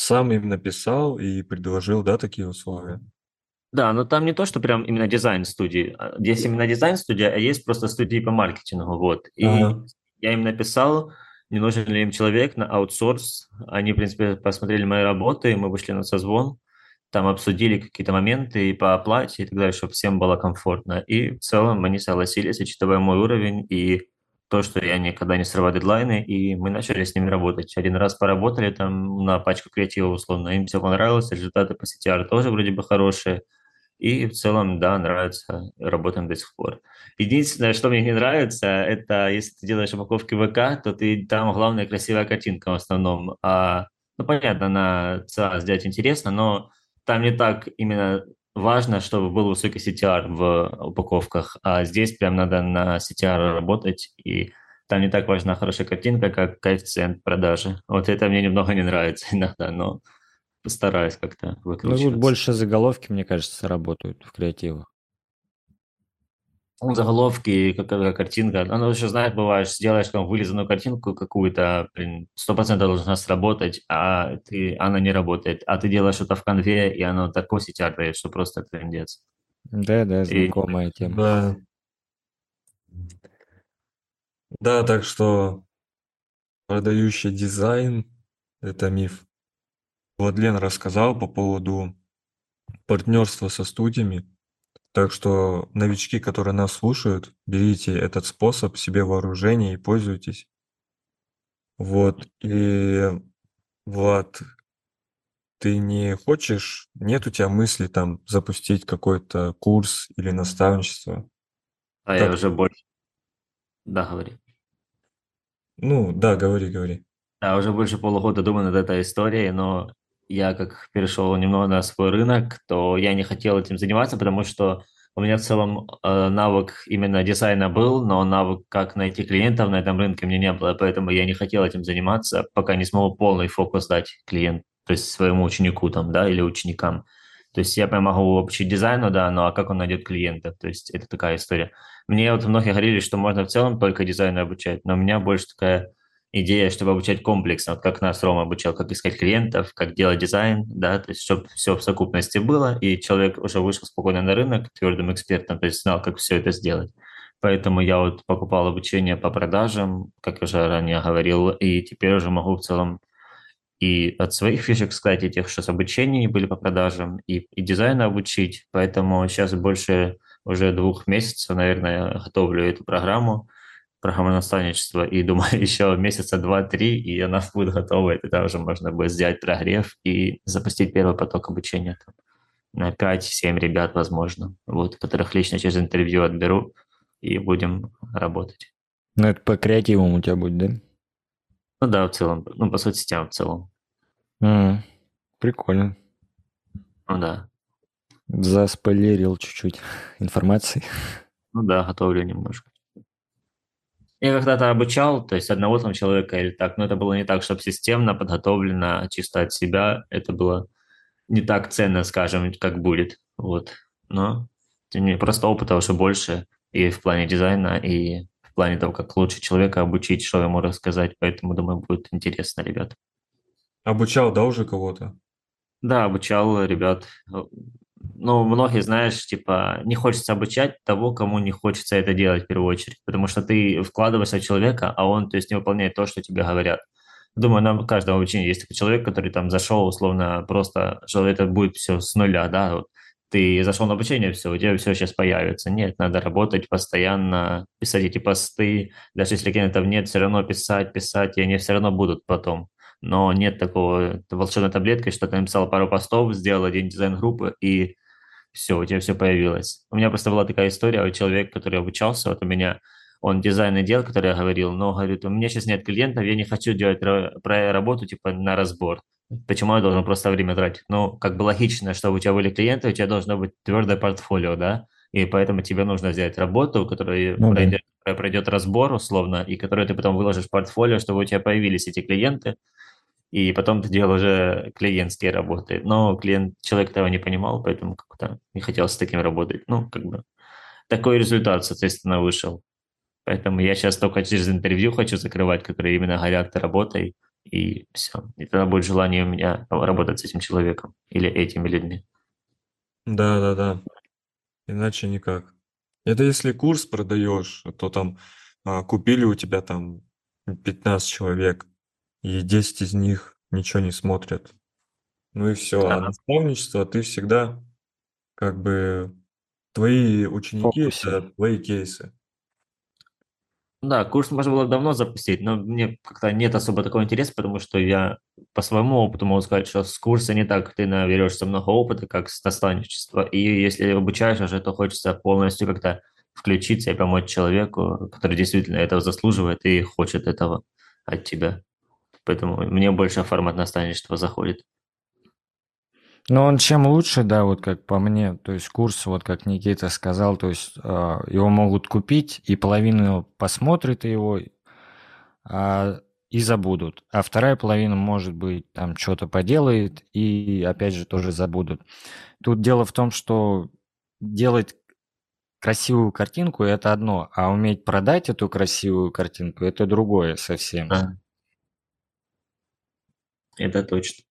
сам им написал и предложил, да, такие условия? Да, но там не то, что прям именно дизайн студии. А, есть именно дизайн студия, а есть просто студии по маркетингу, вот. И ага. я им написал, не нужен ли им человек на аутсорс. Они, в принципе, посмотрели мои работы, мы вышли на созвон, там обсудили какие-то моменты и по оплате и так далее, чтобы всем было комфортно. И в целом они согласились, учитывая мой уровень и то, что я никогда не срываю дедлайны, и мы начали с ними работать. Один раз поработали там на пачку креатива условно, им все понравилось, результаты по CTR тоже вроде бы хорошие, и в целом, да, нравится, работаем до сих пор. Единственное, что мне не нравится, это если ты делаешь упаковки ВК, то ты там главная красивая картинка в основном. А, ну, понятно, на ЦА сделать интересно, но там не так именно важно, чтобы был высокий CTR в упаковках, а здесь прям надо на CTR работать, и там не так важна хорошая картинка, как коэффициент продажи. Вот это мне немного не нравится иногда, но постараюсь как-то выкручиваться. Ну, тут больше заголовки, мне кажется, работают в креативах. Заголовки, какая картинка. Оно еще, знаешь, бывает, сделаешь там вылизанную картинку какую-то, блин, сто процентов должна сработать, а ты, она не работает. А ты делаешь что-то в конве, и оно такой сетяр дает, что просто трендец. Да, да, знакомая и... тема. Да. Да, так что продающий дизайн – это миф. Владлен рассказал по поводу партнерства со студиями. Так что новички, которые нас слушают, берите этот способ себе вооружение и пользуйтесь. Вот. И, Влад, ты не хочешь, нет у тебя мысли там запустить какой-то курс или наставничество? А я уже больше. Да, говори. Ну, да, говори, говори. Да, уже больше полугода думаю над этой историей, но я как перешел немного на свой рынок, то я не хотел этим заниматься, потому что у меня в целом э, навык именно дизайна был, но навык, как найти клиентов на этом рынке, мне не было, поэтому я не хотел этим заниматься, пока не смогу полный фокус дать клиент, то есть своему ученику там, да, или ученикам. То есть я прям могу обучить дизайну, да, но а как он найдет клиентов? То есть это такая история. Мне вот многие говорили, что можно в целом только дизайну обучать, но у меня больше такая идея, чтобы обучать комплексно, вот как нас Рома обучал, как искать клиентов, как делать дизайн, да, то есть чтобы все в совокупности было, и человек уже вышел спокойно на рынок твердым экспертом, то есть знал, как все это сделать. Поэтому я вот покупал обучение по продажам, как уже ранее говорил, и теперь уже могу в целом и от своих фишек сказать, и тех, что с обучением были по продажам, и, и дизайна обучить. Поэтому сейчас больше уже двух месяцев, наверное, готовлю эту программу программы наставничества, и думаю, еще месяца два-три, и она будет готова, и тогда уже можно будет сделать прогрев и запустить первый поток обучения там, на 5-7 ребят, возможно, вот, которых лично через интервью отберу, и будем работать. Ну, это по креативам у тебя будет, да? Ну да, в целом, ну, по соцсетям в целом. Mm, прикольно. Ну да. Заспойлерил чуть-чуть информации. Ну да, готовлю немножко. Я когда-то обучал, то есть одного там человека или так, но это было не так, чтобы системно, подготовлено, чисто от себя. Это было не так ценно, скажем, как будет. Вот. Но не просто опыта уже больше и в плане дизайна, и в плане того, как лучше человека обучить, что ему рассказать. Поэтому, думаю, будет интересно, ребят. Обучал, да, уже кого-то? Да, обучал ребят ну, многие, знаешь, типа, не хочется обучать того, кому не хочется это делать в первую очередь, потому что ты вкладываешься в человека, а он, то есть, не выполняет то, что тебе говорят. Думаю, на каждом обучении есть такой человек, который там зашел условно просто, что это будет все с нуля, да, вот ты зашел на обучение, все, у тебя все сейчас появится. Нет, надо работать постоянно, писать эти посты. Даже если клиентов нет, все равно писать, писать, и они все равно будут потом. Но нет такого волшебной таблетки, что ты написал пару постов, сделал один дизайн группы, и все, у тебя все появилось. У меня просто была такая история, у человека, который обучался, вот у меня он дизайн и делал, который я говорил, но говорит, у меня сейчас нет клиентов, я не хочу делать про работу типа на разбор. Почему я должен просто время тратить? Ну, как бы логично, чтобы у тебя были клиенты, у тебя должно быть твердое портфолио, да? И поэтому тебе нужно взять работу, которая ну, пройдет, да. пройдет разбор условно, и которую ты потом выложишь в портфолио, чтобы у тебя появились эти клиенты, и потом ты делал уже клиентские работы. Но клиент, человек этого не понимал, поэтому как-то не хотел с таким работать. Ну, как бы такой результат, соответственно, вышел. Поэтому я сейчас только через интервью хочу закрывать, которые именно горят работой, и все. И тогда будет желание у меня работать с этим человеком или этими людьми. Да, да, да. Иначе никак. Это если курс продаешь, то там а, купили у тебя там 15 человек, и 10 из них ничего не смотрят. Ну и все. А наставничество ты всегда как бы твои ученики это твои кейсы. Да, курс можно было давно запустить, но мне как-то нет особо такого интереса, потому что я по своему опыту могу сказать, что с курса не так ты наберешься много опыта, как с наставничества. И если обучаешь уже, то хочется полностью как-то включиться и помочь человеку, который действительно этого заслуживает и хочет этого от тебя. Поэтому мне больше формат наставничества заходит. Но он чем лучше, да, вот как по мне, то есть курс, вот как Никита сказал, то есть э, его могут купить, и половину посмотрит его э, и забудут, а вторая половина, может быть, там что-то поделает и опять же тоже забудут. Тут дело в том, что делать красивую картинку – это одно, а уметь продать эту красивую картинку – это другое совсем. А. Это точно.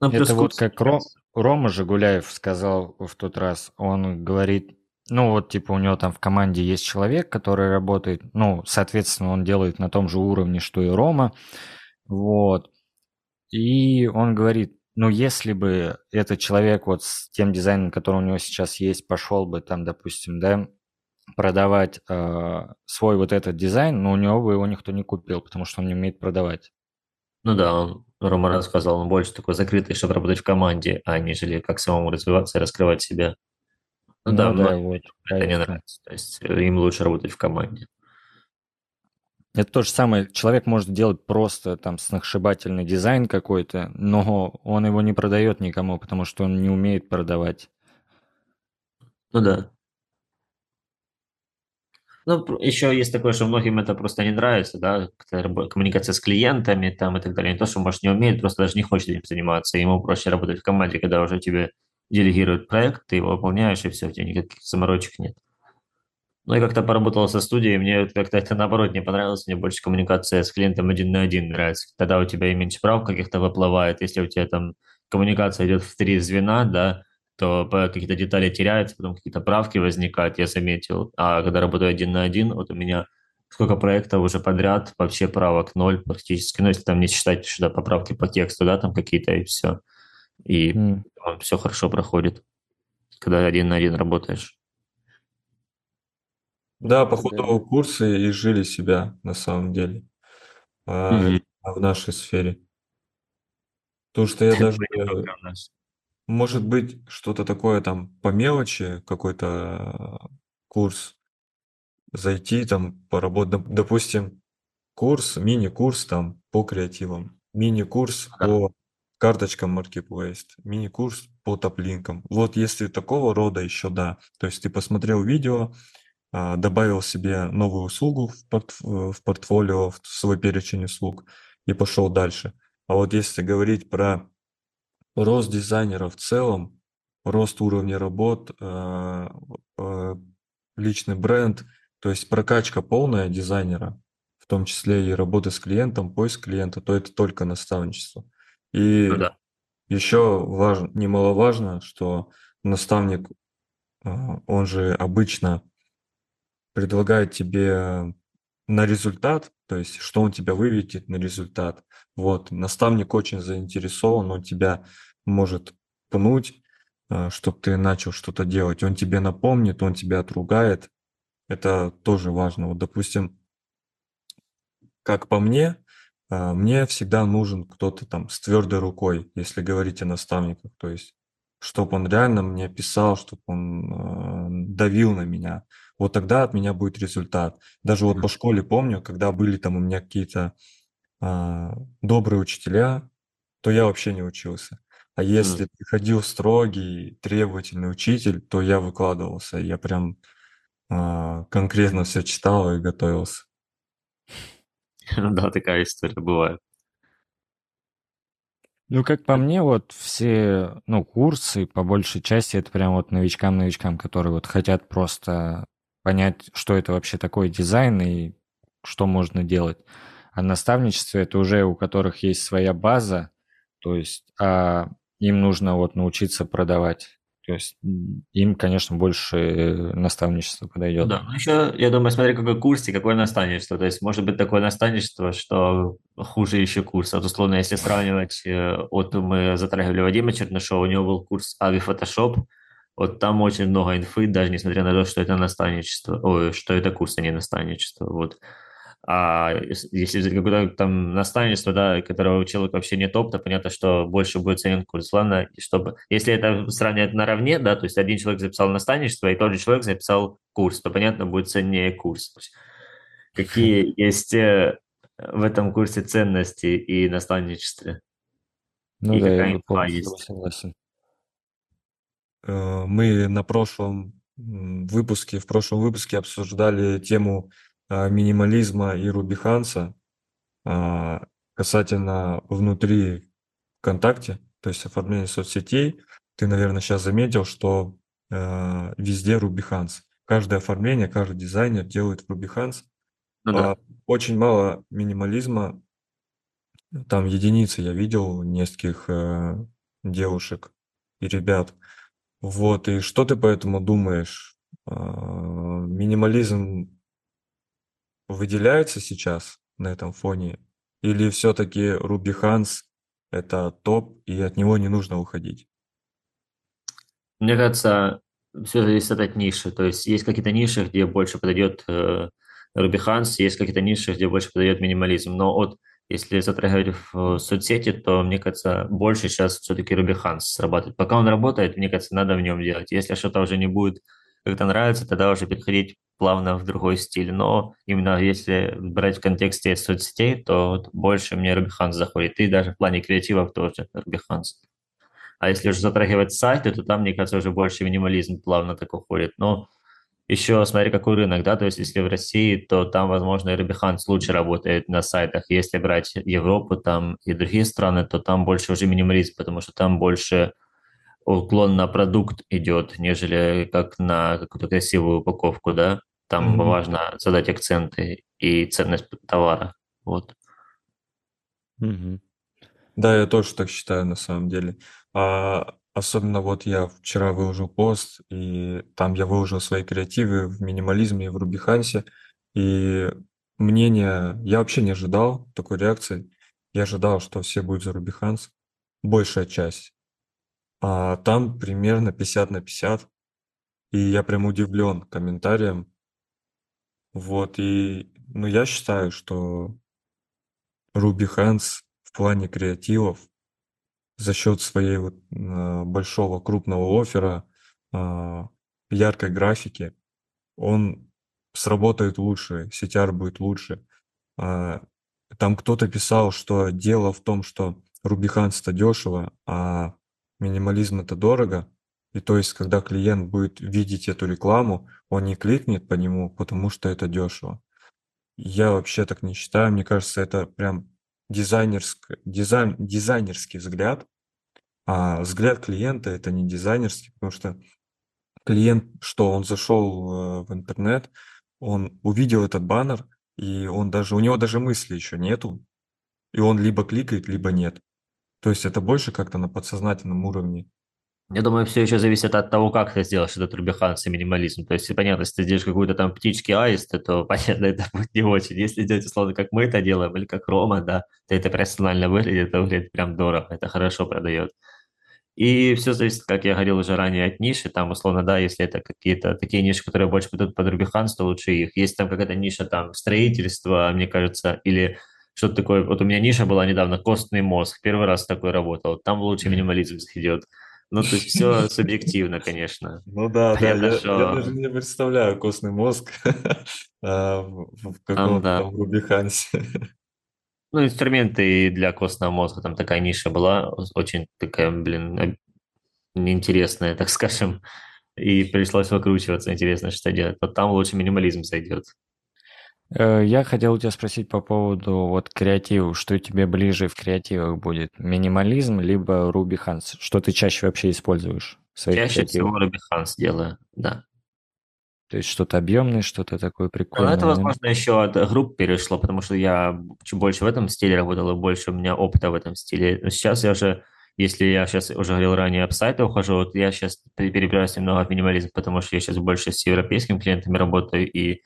Ну, это вот как Ром, Рома Жигуляев сказал в тот раз. Он говорит, ну вот типа у него там в команде есть человек, который работает, ну, соответственно, он делает на том же уровне, что и Рома. Вот. И он говорит, ну, если бы этот человек вот с тем дизайном, который у него сейчас есть, пошел бы там, допустим, да, продавать э, свой вот этот дизайн, но у него бы его никто не купил, потому что он не умеет продавать. Ну да, он, Рома рассказал, он больше такой закрытый, чтобы работать в команде, а нежели как самому развиваться и раскрывать себя. Ну, ну да, да вот, это не нравится. То есть э, им лучше работать в команде. Это то же самое. Человек может делать просто там сногсшибательный дизайн какой-то, но он его не продает никому, потому что он не умеет продавать. Ну да. Ну, еще есть такое, что многим это просто не нравится, да, коммуникация с клиентами там и так далее. Не то, что, может, не умеет, просто даже не хочет этим заниматься. Ему проще работать в команде, когда уже тебе делегируют проект, ты его выполняешь, и все, у тебя никаких заморочек нет. Ну и как-то поработал со студией, мне как-то это наоборот не понравилось, мне больше коммуникация с клиентом один на один нравится. Тогда у тебя и меньше прав каких-то выплывает, если у тебя там коммуникация идет в три звена, да, то какие-то детали теряются, потом какие-то правки возникают, я заметил. А когда работаю один на один, вот у меня сколько проектов уже подряд, вообще правок ноль практически. Ну, если там не считать сюда поправки по тексту, да, там какие-то и все. И mm. все хорошо проходит, когда один на один работаешь. Да, походу да. курсы и жили себя на самом деле mm-hmm. в нашей сфере. Потому что я даже может быть, что-то такое там по мелочи, какой-то курс, зайти там поработать, допустим, курс, мини-курс там по креативам, мини-курс по карточкам Marketplace, мини-курс по топлинкам. Вот если такого рода еще да, то есть ты посмотрел видео, а, добавил себе новую услугу в, порт, в портфолио, в свой перечень услуг и пошел дальше. А вот если говорить про рост дизайнера в целом, рост уровня работ, э, э, личный бренд, то есть прокачка полная дизайнера, в том числе и работы с клиентом, поиск клиента, то это только наставничество. И ну, да. еще важно, немаловажно, что наставник, э, он же обычно предлагает тебе на результат, то есть что он тебя выведет на результат. Вот, наставник очень заинтересован, он тебя может пнуть, э, чтобы ты начал что-то делать. Он тебе напомнит, он тебя отругает. Это тоже важно. Вот, допустим, как по мне, э, мне всегда нужен кто-то там с твердой рукой, если говорить о наставниках. То есть, чтобы он реально мне писал, чтобы он э, давил на меня. Вот тогда от меня будет результат. Даже вот по школе помню, когда были там у меня какие-то добрые учителя, то я вообще не учился. А если mm. приходил строгий, требовательный учитель, то я выкладывался. Я прям а, конкретно все читал и готовился. Да, такая история бывает. Ну, как по мне, вот все, ну, курсы, по большей части, это прям вот новичкам-новичкам, которые вот хотят просто понять, что это вообще такое дизайн и что можно делать. А наставничество это уже у которых есть своя база, то есть а им нужно вот научиться продавать. То есть им, конечно, больше наставничество подойдет. Да, ну еще, я думаю, смотри, какой курс и какое наставничество. То есть может быть такое наставничество, что хуже еще курса. Вот условно, если сравнивать, э, вот мы затрагивали Вадима Чернышова, у него был курс Avi Photoshop, вот там очень много инфы, даже несмотря на то, что это наставничество, ой, что это курс, а не наставничество. Вот. А если какое-то там наставничество, да, которого человек вообще не топ, то понятно, что больше будет ценен курс. Ладно, чтобы, если это сравнивать наравне, да, то есть один человек записал наставничество, и тот же человек записал курс, то, понятно, будет ценнее курс. Какие есть э, в этом курсе ценности и наставничестве? Ну и да, какая я полностью есть? согласен. Э, мы на прошлом выпуске, в прошлом выпуске обсуждали тему минимализма и Рубиханса а, касательно внутри ВКонтакте, то есть оформления соцсетей. Ты, наверное, сейчас заметил, что а, везде Рубиханс. Каждое оформление, каждый дизайнер делает Рубиханс. Ну, да. Очень мало минимализма. Там единицы я видел нескольких э, девушек и ребят. Вот, и что ты по этому думаешь? Минимализм выделяется сейчас на этом фоне? Или все-таки Руби Ханс – это топ, и от него не нужно уходить? Мне кажется, все зависит от ниши. То есть есть какие-то ниши, где больше подойдет э, Руби Ханс, есть какие-то ниши, где больше подойдет минимализм. Но от если затрагивать в соцсети, то, мне кажется, больше сейчас все-таки Руби Ханс срабатывает. Пока он работает, мне кажется, надо в нем делать. Если что-то уже не будет как-то нравится, тогда уже переходить плавно в другой стиль. Но именно если брать в контексте соцсетей, то больше мне Рубиханс заходит. И даже в плане креативов тоже Рубиханс. А если уже затрагивать сайты, то там, мне кажется, уже больше минимализм плавно так уходит. Но еще смотри, какой рынок, да, то есть если в России, то там, возможно, Рубиханс лучше работает на сайтах. Если брать Европу там и другие страны, то там больше уже минимализм, потому что там больше уклон на продукт идет, нежели как на какую-то красивую упаковку, да. Там mm-hmm. важно задать акценты и ценность товара. Вот. Mm-hmm. Да, я тоже так считаю на самом деле. А, особенно вот я вчера выложил пост, и там я выложил свои креативы в минимализме и в Рубихансе. И мнение, я вообще не ожидал такой реакции. Я ожидал, что все будут за Рубиханс, большая часть. А там примерно 50 на 50. И я прям удивлен комментарием. Вот, и, ну, я считаю, что Руби Хэнс в плане креативов за счет своей вот а, большого крупного оффера, а, яркой графики, он сработает лучше, CTR будет лучше. А, там кто-то писал, что дело в том, что Рубиханс это дешево, а Минимализм это дорого. И то есть, когда клиент будет видеть эту рекламу, он не кликнет по нему, потому что это дешево. Я вообще так не считаю. Мне кажется, это прям дизайнерский, дизайн, дизайнерский взгляд. А взгляд клиента это не дизайнерский, потому что клиент, что он зашел э, в интернет, он увидел этот баннер, и он даже, у него даже мысли еще нету, и он либо кликает, либо нет. То есть это больше как-то на подсознательном уровне. Я думаю, все еще зависит от того, как ты сделаешь этот рубиханс и минимализм. То есть, понятно, если ты сделаешь какую-то там птички аист, то, понятно, это будет не очень. Если делать, условно, как мы это делаем, или как Рома, да, то это профессионально выглядит, это выглядит прям дорого, это хорошо продает. И все зависит, как я говорил уже ранее, от ниши. Там, условно, да, если это какие-то такие ниши, которые больше будут под Рубиханс, то лучше их. Если там какая-то ниша там строительство, мне кажется, или что-то такое. Вот у меня ниша была недавно, костный мозг. Первый раз такой работал. Там лучше минимализм идет. Ну, то есть все субъективно, конечно. Ну да, да, я, что... я даже не представляю костный мозг а, в каком-то Рубихансе. Ну, инструменты для костного мозга, там такая ниша была, очень такая, блин, неинтересная, так скажем, и пришлось выкручиваться, интересно, что делать. Вот там лучше минимализм зайдет. Э, я хотел у тебя спросить по поводу вот креатива. Что тебе ближе в креативах будет? Минимализм либо Ruby Hans? Что ты чаще вообще используешь? Чаще всего Ruby Hans делаю, да. То есть что-то объемное, что-то такое прикольное. Ну, это, возможно, еще от групп перешло, потому что я чуть больше в этом стиле работал, и больше у меня опыта в этом стиле. Но сейчас я уже, если я сейчас уже говорил ранее об сайты ухожу, вот я сейчас перебираюсь немного в минимализм, потому что я сейчас больше с европейскими клиентами работаю, и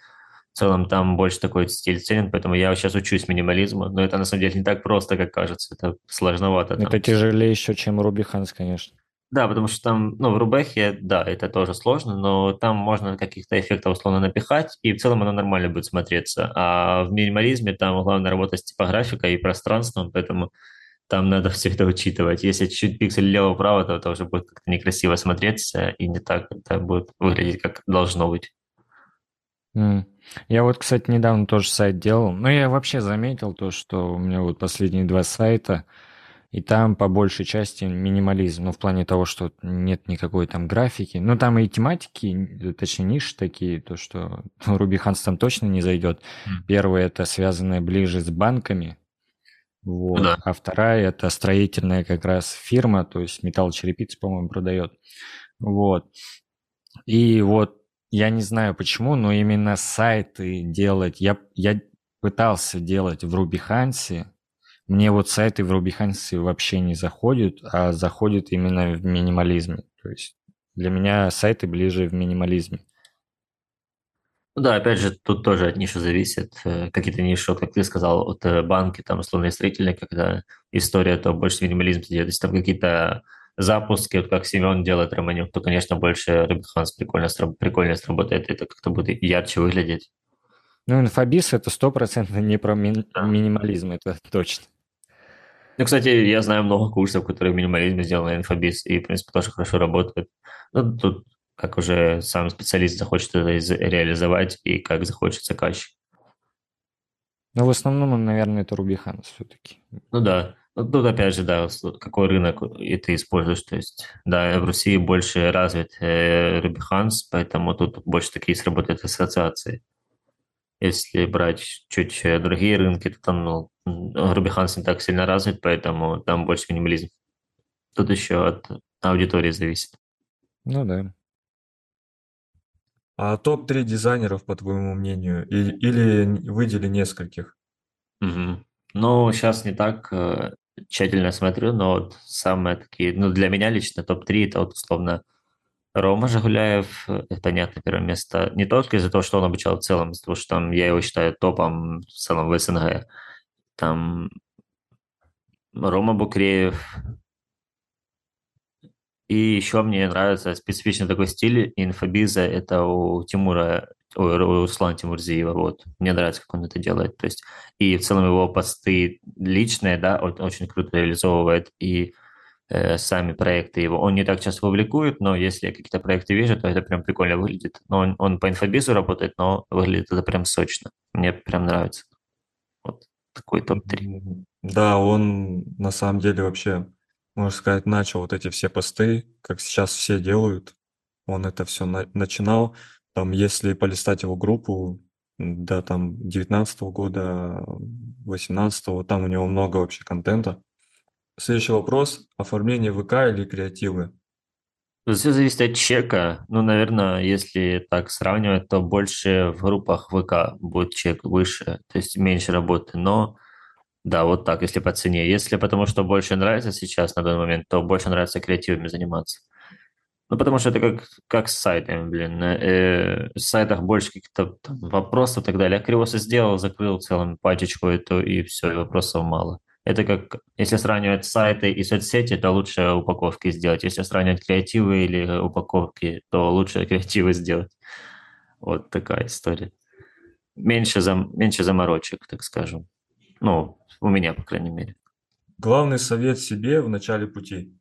в целом там больше такой стиль ценен, поэтому я сейчас учусь минимализму, но это на самом деле не так просто, как кажется, это сложновато. Это там. тяжелее еще, чем Руби Ханс, конечно. Да, потому что там, ну, в Рубехе, да, это тоже сложно, но там можно каких-то эффектов условно напихать, и в целом оно нормально будет смотреться. А в минимализме там главное работать с типографикой и пространством, поэтому там надо все это учитывать. Если чуть-чуть пиксель лево-право, то это уже будет как-то некрасиво смотреться, и не так это будет выглядеть, как должно быть. Я вот, кстати, недавно тоже сайт делал. Но я вообще заметил то, что у меня вот последние два сайта – и там по большей части минимализм, ну, в плане того, что нет никакой там графики. Ну, там и тематики, точнее, ниши такие, то, что ну, Руби Ханс там точно не зайдет. Mm. Первое – это связанное ближе с банками, вот. Да. А вторая – это строительная как раз фирма, то есть металлочерепиц, по-моему, продает. Вот. И вот я не знаю почему, но именно сайты делать, я, я пытался делать в Руби Хансе, мне вот сайты в Ruby вообще не заходят, а заходят именно в минимализме. То есть для меня сайты ближе в минимализме. Ну да, опять же, тут тоже от ниши зависит. Э, какие-то ниши, как ты сказал, от э, банки, там, условно, строительные, когда история, то больше минимализм идет. Если там какие-то запуски, вот как Семен делает Романюк, то, конечно, больше Ruby прикольно, прикольно сработает, это как-то будет ярче выглядеть. Ну, инфобиз – это стопроцентно не про ми- да. минимализм, это точно. Ну, кстати, я знаю много курсов, которые в минимализме сделаны инфобиз, и, в принципе, тоже хорошо работают. Ну, тут как уже сам специалист захочет это реализовать и как захочет заказчик. Ну, в основном, наверное, это Рубихан все-таки. Ну да. Ну, тут опять же, да, какой рынок и ты используешь. То есть, да, в России больше развит э, Рубиханс, поэтому тут больше такие сработают ассоциации. Если брать чуть другие рынки, то там, ну, Рубиханс не так сильно развит, поэтому там больше минимализм. Тут еще от аудитории зависит. Ну да. А топ-3 дизайнеров, по твоему мнению, или, или выдели нескольких? Угу. Ну, сейчас не так э, тщательно смотрю, но вот самые такие, ну, для меня лично топ-3 это вот условно Рома Жигуляев, это понятно, первое место. Не только из-за того, что он обучал в целом, из-за того, что там я его считаю топом в целом в СНГ. Там Рома Букреев. И еще мне нравится специфичный такой стиль инфобиза. Это у Тимура, ой, Руслана Тимурзиева. Вот. Мне нравится, как он это делает. То есть, и в целом его посты личные, да, очень круто реализовывает. И Э, сами проекты его. Он не так часто публикует, но если я какие-то проекты вижу, то это прям прикольно выглядит. Но он, он по инфобизу работает, но выглядит это прям сочно. Мне прям нравится. Вот такой топ-3. Да, он на самом деле вообще, можно сказать, начал вот эти все посты, как сейчас все делают. Он это все на- начинал. Там, если полистать его группу, да, там 19 -го года, 18 там у него много вообще контента. Следующий вопрос. Оформление ВК или креативы? Все зависит от чека. Ну, наверное, если так сравнивать, то больше в группах ВК будет чек выше, то есть меньше работы. Но да, вот так, если по цене. Если потому что больше нравится сейчас на данный момент, то больше нравится креативами заниматься. Ну, потому что это как, как с сайтами, блин. Э, в сайтах больше каких-то вопросов и так далее. Я кривосы сделал, закрыл целым пачечку эту, и все, и вопросов мало. Это как, если сравнивать сайты и соцсети, то лучше упаковки сделать. Если сравнивать креативы или упаковки, то лучше креативы сделать. Вот такая история. Меньше, зам, меньше заморочек, так скажем. Ну, у меня, по крайней мере. Главный совет себе в начале пути.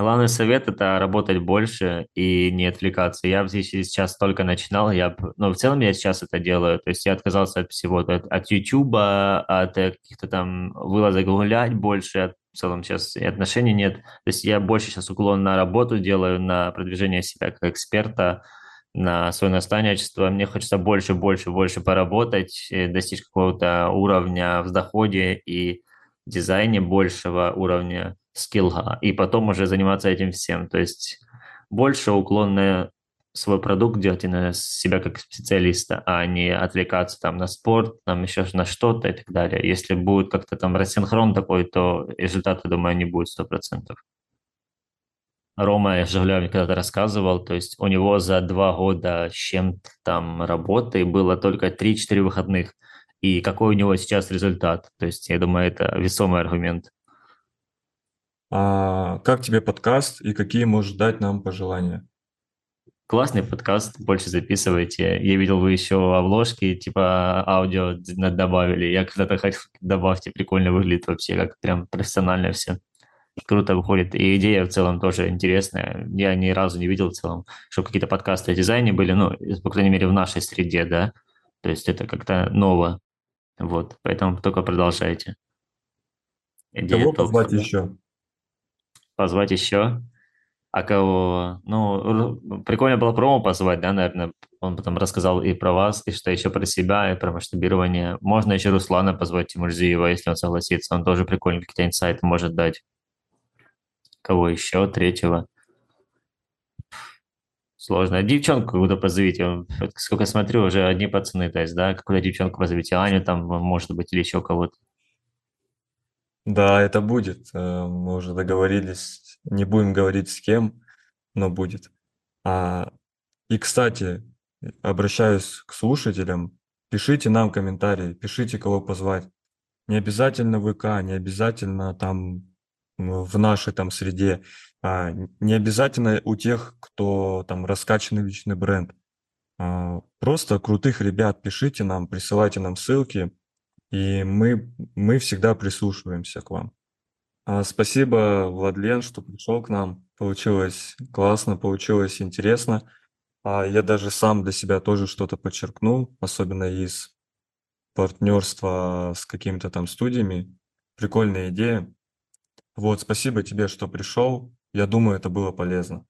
Главный совет – это работать больше и не отвлекаться. Я сейчас только начинал, я, ну, в целом я сейчас это делаю, то есть я отказался от всего, от, от YouTube, от каких-то там вылазок гулять больше, от, в целом сейчас и отношений нет. То есть я больше сейчас уклон на работу делаю, на продвижение себя как эксперта, на свое наставничество. Мне хочется больше, больше, больше поработать, э, достичь какого-то уровня в доходе и дизайне большего уровня скилла, и потом уже заниматься этим всем. То есть больше уклон на свой продукт делать и на себя как специалиста, а не отвлекаться там на спорт, там еще на что-то и так далее. Если будет как-то там рассинхрон такой, то результаты, думаю, не будет сто процентов. Рома Жавлев когда-то рассказывал, то есть у него за два года с чем-то там работы было только 3-4 выходных. И какой у него сейчас результат? То есть я думаю, это весомый аргумент. А как тебе подкаст и какие можешь дать нам пожелания? Классный подкаст, больше записывайте. Я видел, вы еще обложки, типа аудио добавили. Я когда-то хотел, добавьте, прикольно выглядит вообще, как прям профессионально все. Круто выходит. И идея в целом тоже интересная. Я ни разу не видел в целом, что какие-то подкасты о дизайне были, ну, по крайней мере, в нашей среде, да. То есть это как-то ново. Вот, поэтому только продолжайте. Идея Кого позвать еще? Позвать еще. А кого? Ну, прикольно было промо позвать, да, наверное. Он потом рассказал и про вас, и что еще про себя, и про масштабирование. Можно еще Руслана позвать Тимурзиева, если он согласится. Он тоже прикольно какие-то инсайты может дать. Кого еще? Третьего. Сложно. Девчонку куда позовите. Сколько смотрю, уже одни пацаны, то есть, да, какую-то девчонку позовите. Аню там, может быть, или еще кого-то. Да, это будет. Э, мы уже договорились. Не будем говорить с кем, но будет. А, и, кстати, обращаюсь к слушателям. Пишите нам комментарии, пишите, кого позвать. Не обязательно ВК, не обязательно там в нашей там среде, а, не обязательно у тех, кто там раскачанный личный бренд. А, просто крутых ребят пишите нам, присылайте нам ссылки, и мы, мы всегда прислушиваемся к вам. А, спасибо, Владлен, что пришел к нам. Получилось классно, получилось интересно. А я даже сам для себя тоже что-то подчеркнул, особенно из партнерства с какими-то там студиями. Прикольная идея. Вот, спасибо тебе, что пришел. Я думаю, это было полезно.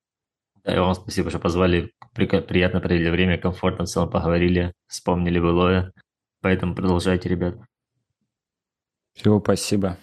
Да, и вам спасибо, что позвали. Приятно провели время, комфортно в целом поговорили, вспомнили былое. Поэтому продолжайте, ребят. Всего спасибо.